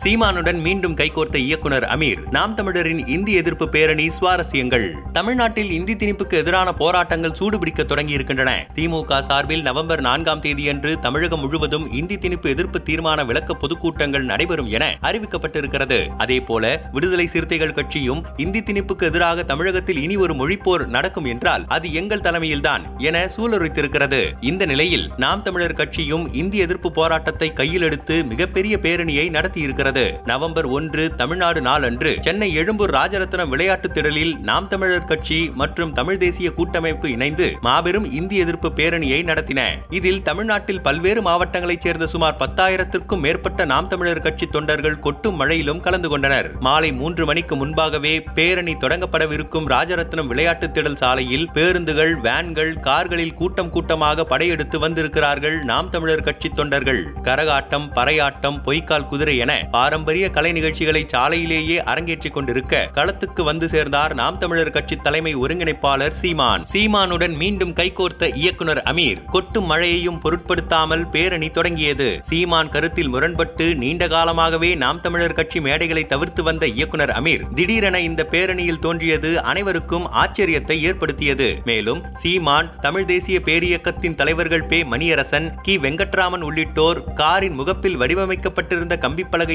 சீமானுடன் மீண்டும் கைகோர்த்த இயக்குனர் அமீர் நாம் தமிழரின் இந்தி எதிர்ப்பு பேரணி சுவாரஸ்யங்கள். தமிழ்நாட்டில் இந்தி திணிப்புக்கு எதிரான போராட்டங்கள் சூடுபிடிக்க தொடங்கி இருக்கின்றன திமுக சார்பில் நவம்பர் நான்காம் தேதியன்று தமிழகம் முழுவதும் இந்தி திணிப்பு எதிர்ப்பு தீர்மான விளக்க பொதுக்கூட்டங்கள் நடைபெறும் என அறிவிக்கப்பட்டிருக்கிறது. அதேபோல விடுதலை சிறுத்தைகள் கட்சியும் இந்தி திணிப்புக்கு எதிராக தமிழகத்தில் இனி ஒரு மொழிப்போர் நடக்கும் என்றால் அது எங்கள் தலைமையில்தான் என சூளுரைத்திருக்கிறது. இந்த நிலையில் நாம் தமிழர் கட்சியும் இந்தி எதிர்ப்பு போராட்டத்தை கையில் எடுத்து மிகப்பெரிய பேரணியை நடத்தியிருக்கிறது. நவம்பர் ஒன்று தமிழ்நாடு நாள் அன்று சென்னை எழும்பூர் ராஜரத்னம் விளையாட்டு திடலில் நாம் தமிழர் கட்சி மற்றும் தமிழ் தேசிய கூட்டமைப்பு இணைந்து மாபெரும் இந்திய எதிர்ப்பு பேரணியை நடத்தின. இதில் தமிழ்நாட்டில் பல்வேறு மாவட்டங்களைச் சேர்ந்த சுமார் பத்தாயிரத்திற்கும் மேற்பட்ட நாம் தமிழர் கட்சி தொண்டர்கள் கொட்டும் மழையிலும் கலந்து கொண்டனர். மாலை மூன்று மணிக்கு முன்பாகவே பேரணி தொடங்கப்படவிருக்கும் ராஜரத்னம் விளையாட்டு திடல் சாலையில் பேருந்துகள் வேன்கள் கார்களில் கூட்டம் கூட்டமாக படையெடுத்து வந்திருக்கிறார்கள் நாம் தமிழர் கட்சி தொண்டர்கள். கரகாட்டம் பறையாட்டம் பொய்க்கால் குதிரை என பாரம்பரிய கலை நிகழ்ச்சிகளை சாலையிலேயே அரங்கேற்றிக் கொண்டிருக்க களத்துக்கு வந்து சேர்ந்தார் நாம் தமிழர் கட்சி தலைமை ஒருங்கிணைப்பாளர் சீமான். சீமானுடன் மீண்டும் கைகோர்த்த இயக்குனர் அமீர். கொட்டும் மழையையும் பொருட்படுத்தாமல் பேரணி தொடங்கியது. சீமான் கருத்தில் முரண்பட்டு நீண்ட காலமாகவே நாம் தமிழர் கட்சி மேடைகளை தவிர்த்து வந்த இயக்குனர் அமீர். திடீரென இந்த பேரணியில் தோன்றியது அனைவருக்கும் ஆச்சரியத்தை ஏற்படுத்தியது. மேலும் சீமான் தமிழ் தேசிய பேரியக்கத்தின் தலைவர்கள் பே மணியரசன் கி. வெங்கட்ராமன் உள்ளிட்டோர் காரின் முகப்பில் வடிவமைக்கப்பட்டிருந்த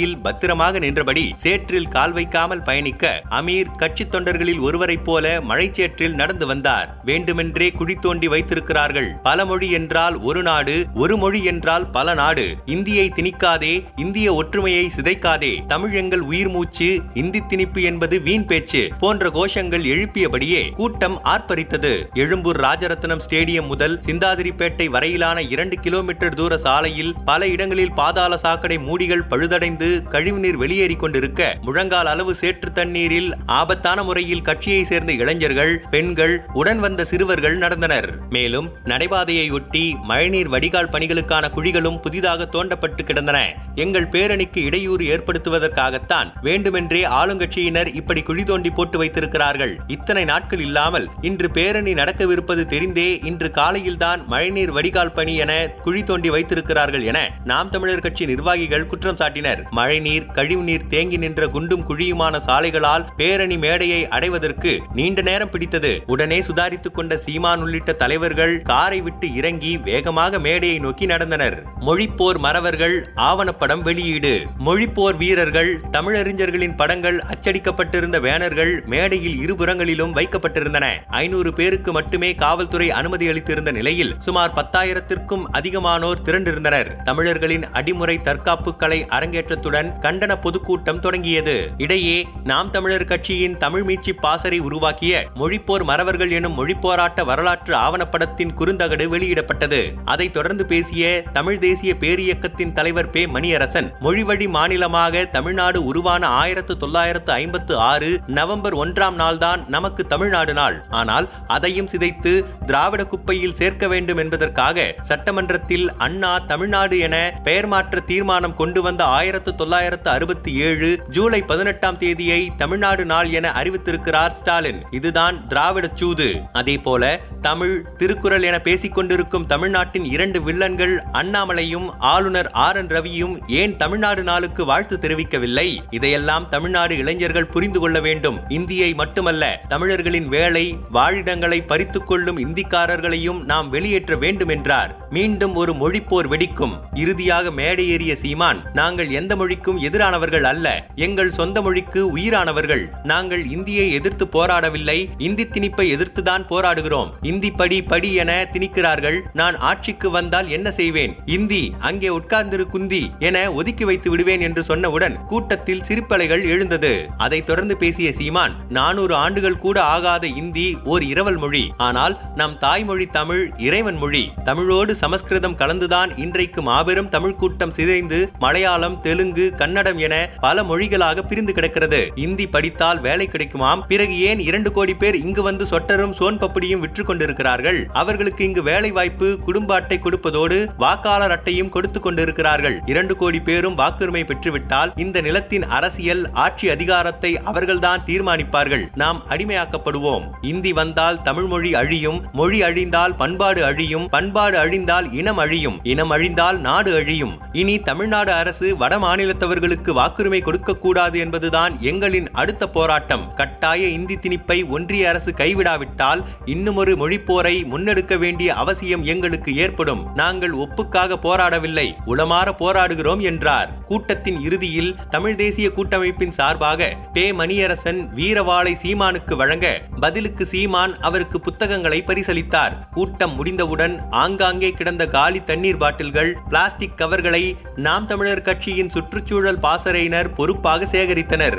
கம்பிப்பலகையில் பத்திரமாக நின்றபடி சேற்றில் கால் வைக்காமல் பயணிக்க அமீர் கட்சி தொண்டர்களில் ஒருவரைப் போல மழைச்சேற்றில் நடந்து வந்தார். வேண்டுமென்றே குழி தோண்டி வைத்திருக்கிறார்கள். பல மொழி என்றால் ஒரு நாடு ஒரு மொழி என்றால் பல நாடு. இந்தியை திணிக்காதே இந்திய ஒற்றுமையை சிதைக்காதே. தமிழ் எங்கள் உயிர் மூச்சு இந்தி திணிப்பு என்பது வீண் பேச்சு போன்ற கோஷங்கள் எழுப்பியபடியே கூட்டம் ஆர்ப்பரித்தது. எழும்பூர் ராஜரத்னம் ஸ்டேடியம் முதல் சிந்தாதிரிப்பேட்டை வரையிலான இரண்டு கிலோமீட்டர் தூர சாலையில் பல இடங்களில் பாதாள சாக்கடை மூடிகள் பழுதடைந்து கழிவுநீர் வெளியேறிக் கொண்டிருக்க முழங்கால் அளவு சேற்று தண்ணீரில் ஆபத்தான முறையில் கட்சியை சேர்ந்த இளைஞர்கள் பெண்கள் உடன் வந்த சிறுவர்கள் நடந்தனர். மேலும் நடைபாதையை ஒட்டி மழைநீர் வடிகால் பணிகளுக்கான குழிகளும் புதிதாக தோண்டப்பட்டு கிடந்தன. எங்கள் பேரணிக்கு இடையூறு ஏற்படுத்துவதற்காகத்தான் வேண்டுமென்றே ஆளுங்கட்சியினர் இப்படி குழி தோண்டி போட்டு வைத்திருக்கிறார்கள். இத்தனை நாட்கள் இல்லாமல் இன்று பேரணி நடக்கவிருப்பது தெரிந்தே இன்று காலையில்தான் மழைநீர் வடிகால் பணி என குழி தோண்டி வைத்திருக்கிறார்கள் என நாம் தமிழர் கட்சி நிர்வாகிகள் குற்றம் சாட்டினர். மழைநீர் கழிவுநீர் தேங்கி நின்ற குண்டும் குழியுமான சாலைகளால் பேரணி மேடையை அடைவதற்கு நீண்ட நேரம் பிடித்தது. உடனே சுதாரித்துக் கொண்ட சீமான் உள்ளிட்ட தலைவர்கள் காரை விட்டு இறங்கி வேகமாக மேடையை நோக்கி நடந்தனர். மொழிப்போர் மறவர்கள் ஆவணப்படம் வெளியீடு. மொழிப்போர் வீரர்கள் தமிழறிஞர்களின் படங்கள் அச்சடிக்கப்பட்டிருந்த பேனர்கள் மேடையில் இருபுறங்களிலும் வைக்கப்பட்டிருந்தன. ஐநூறு பேருக்கு மட்டுமே காவல்துறை அனுமதி அளித்திருந்த நிலையில் சுமார் பத்தாயிரத்திற்கும் அதிகமானோர் திரண்டிருந்தனர். தமிழர்களின் அடிமுறை தற்காப்பு கலை அரங்கேற்றத்துடன் கண்டன பொதுக்கூட்டம் தொடங்கியது. இடையே நாம் தமிழர் கட்சியின் தமிழ் மீட்சி பாசறை உருவாக்கிய மொழிப்போர் மறவர்கள் எனும் மொழிப்போராட்ட வரலாற்று ஆவணப்படத்தின் குறுந்தகடு வெளியிடப்பட்டது. அதைத் தொடர்ந்து பேசிய தமிழ் தேசிய பேரியக்கத்தின் தலைவர் பே. மணியரசன் மொழிவழி மாநிலமாக தமிழ்நாடு உருவான ஆயிரத்து தொள்ளாயிரத்து ஐம்பத்து ஆறு நவம்பர் ஒன்றாம் நாள்தான் நமக்கு தமிழ்நாடு நாள். ஆனால் அதையும் சிதைத்து திராவிட குப்பையில் சேர்க்க வேண்டும் என்பதற்காக சட்டமன்றத்தில் அண்ணா தமிழ்நாடு என பெயர் மாற்ற தீர்மானம் கொண்டு வந்த ஆயிரத்து தொள்ளாயிரத்து அறுபத்தி ஏழு ஜூலை பதினெட்டாம் தேதியை தமிழ்நாடு நாள் என அறிவித்திருக்கிறார் ஸ்டாலின். இதுதான் திராவிட சூது. அதே போல தமிழ் திருக்குறள் என பேசிக் கொண்டிருக்கும் தமிழ்நாட்டின் இரண்டு வில்லன்கள் அண்ணாமலையும் ஆளுநர் ஆர் என் ரவியும் ஏன் தமிழ்நாடு நாளுக்கு வாழ்த்து தெரிவிக்கவில்லை? இதையெல்லாம் தமிழ்நாடு இளைஞர்கள் புரிந்து கொள்ள வேண்டும். இந்தியை மட்டுமல்ல தமிழர்களின் வேலை வாழிடங்களை பறித்துக் கொள்ளும் இந்திக்காரர்களையும் நாம் வெளியேற்ற வேண்டும் என்றார் மீண்டும் ஒரு மொழிப்போர் வெடிக்கும். இறுதியாக மேடையேறிய சீமான் நாங்கள் எந்த மொழிக்கும் எதிரானவர்கள் அல்ல. எங்கள் சொந்த மொழிக்கு உயிரானவர்கள். நாங்கள் இந்தியை எதிர்த்து போராடவில்லை. இந்தி திணிப்பை எதிர்த்துதான் போராடுகிறோம். இந்தி படி படி என திணிக்கிறார்கள். நான் ஆட்சிக்கு வந்தால் என்ன செய்வேன்? இந்தி அங்கே உட்கார்ந்திரு குந்தி என ஒதுக்கி வைத்து விடுவேன் என்று சொன்னவுடன் கூட்டத்தில் சிரிப்பலைகள் எழுந்தது. அதைத் தொடர்ந்து பேசிய சீமான் நானூறு ஆண்டுகள் கூட ஆகாத இந்தி ஓர் இரவல் மொழி. ஆனால் நம் தாய்மொழி தமிழ் இறைவன் மொழி. தமிழோடு சமஸ்கிருதம் கலந்துதான் இன்றைக்கு மாபெரும் தமிழ் கூட்டம் சிதைந்து மலையாளம் தெலுங்கு கன்னடம் என பல மொழிகளாக பிரிந்து கிடக்கிறது. இந்தி படித்தால் வேலை கிடைக்குமாம்? பிறகு ஏன் இரண்டு கோடி பேர் இங்கு வந்து சொட்டரும் சோன் பப்படியும் விற்று கொண்டிருக்கிறார்கள்? அவர்களுக்கு இங்கு வேலை வாய்ப்பு குடும்ப அட்டை கொடுப்பதோடு வாக்காளர் அட்டையும் கொடுத்து கொண்டிருக்கிறார்கள். இரண்டு கோடி பேரும் வாக்குரிமை பெற்றுவிட்டால் இந்த நிலத்தின் அரசியல் ஆட்சி அதிகாரத்தை அவர்கள்தான் தீர்மானிப்பார்கள். நாம் அடிமையாக்கப்படுவோம். இந்தி வந்தால் தமிழ் மொழி அழியும் மொழி அழிந்தால் பண்பாடு அழியும் பண்பாடு அழிந்தால் இனம் அழியும். இனம் அழிந்தால் நாடு அழியும். இனி தமிழ்நாடு அரசு வட மாநிலத்தவர்களுக்கு வாக்குரிமை கொடுக்கக்கூடாது என்பதுதான் எங்களின் அடுத்த போராட்டம். கட்டாய இந்தி திணிப்பை ஒன்றிய அரசு கைவிடாவிட்டால் இன்னுமொரு மொழிப்போரை முன்னெடுக்க வேண்டிய அவசியம் எங்களுக்கு ஏற்படும். நாங்கள் ஒப்புக்காக போராடவில்லை. உளமாற போராடுகிறோம் என்றார். கூட்டத்தின் இறுதியில் தமிழ் தேசிய கூட்டமைப்பின் சார்பாக பே மணியரசன் வீரவாளை சீமானுக்கு வழங்க பதிலுக்கு சீமான் அவருக்கு புத்தகங்களை பரிசளித்தார். கூட்டம் முடிந்தவுடன் ஆங்காங்கே கிடந்த காலி தண்ணீர் பாட்டில்கள் பிளாஸ்டிக் கவர்களை நாம் தமிழர் கட்சியின் சுற்றுச்சூழல் பாசறையினர் பொறுப்பாக சேகரித்தனர்.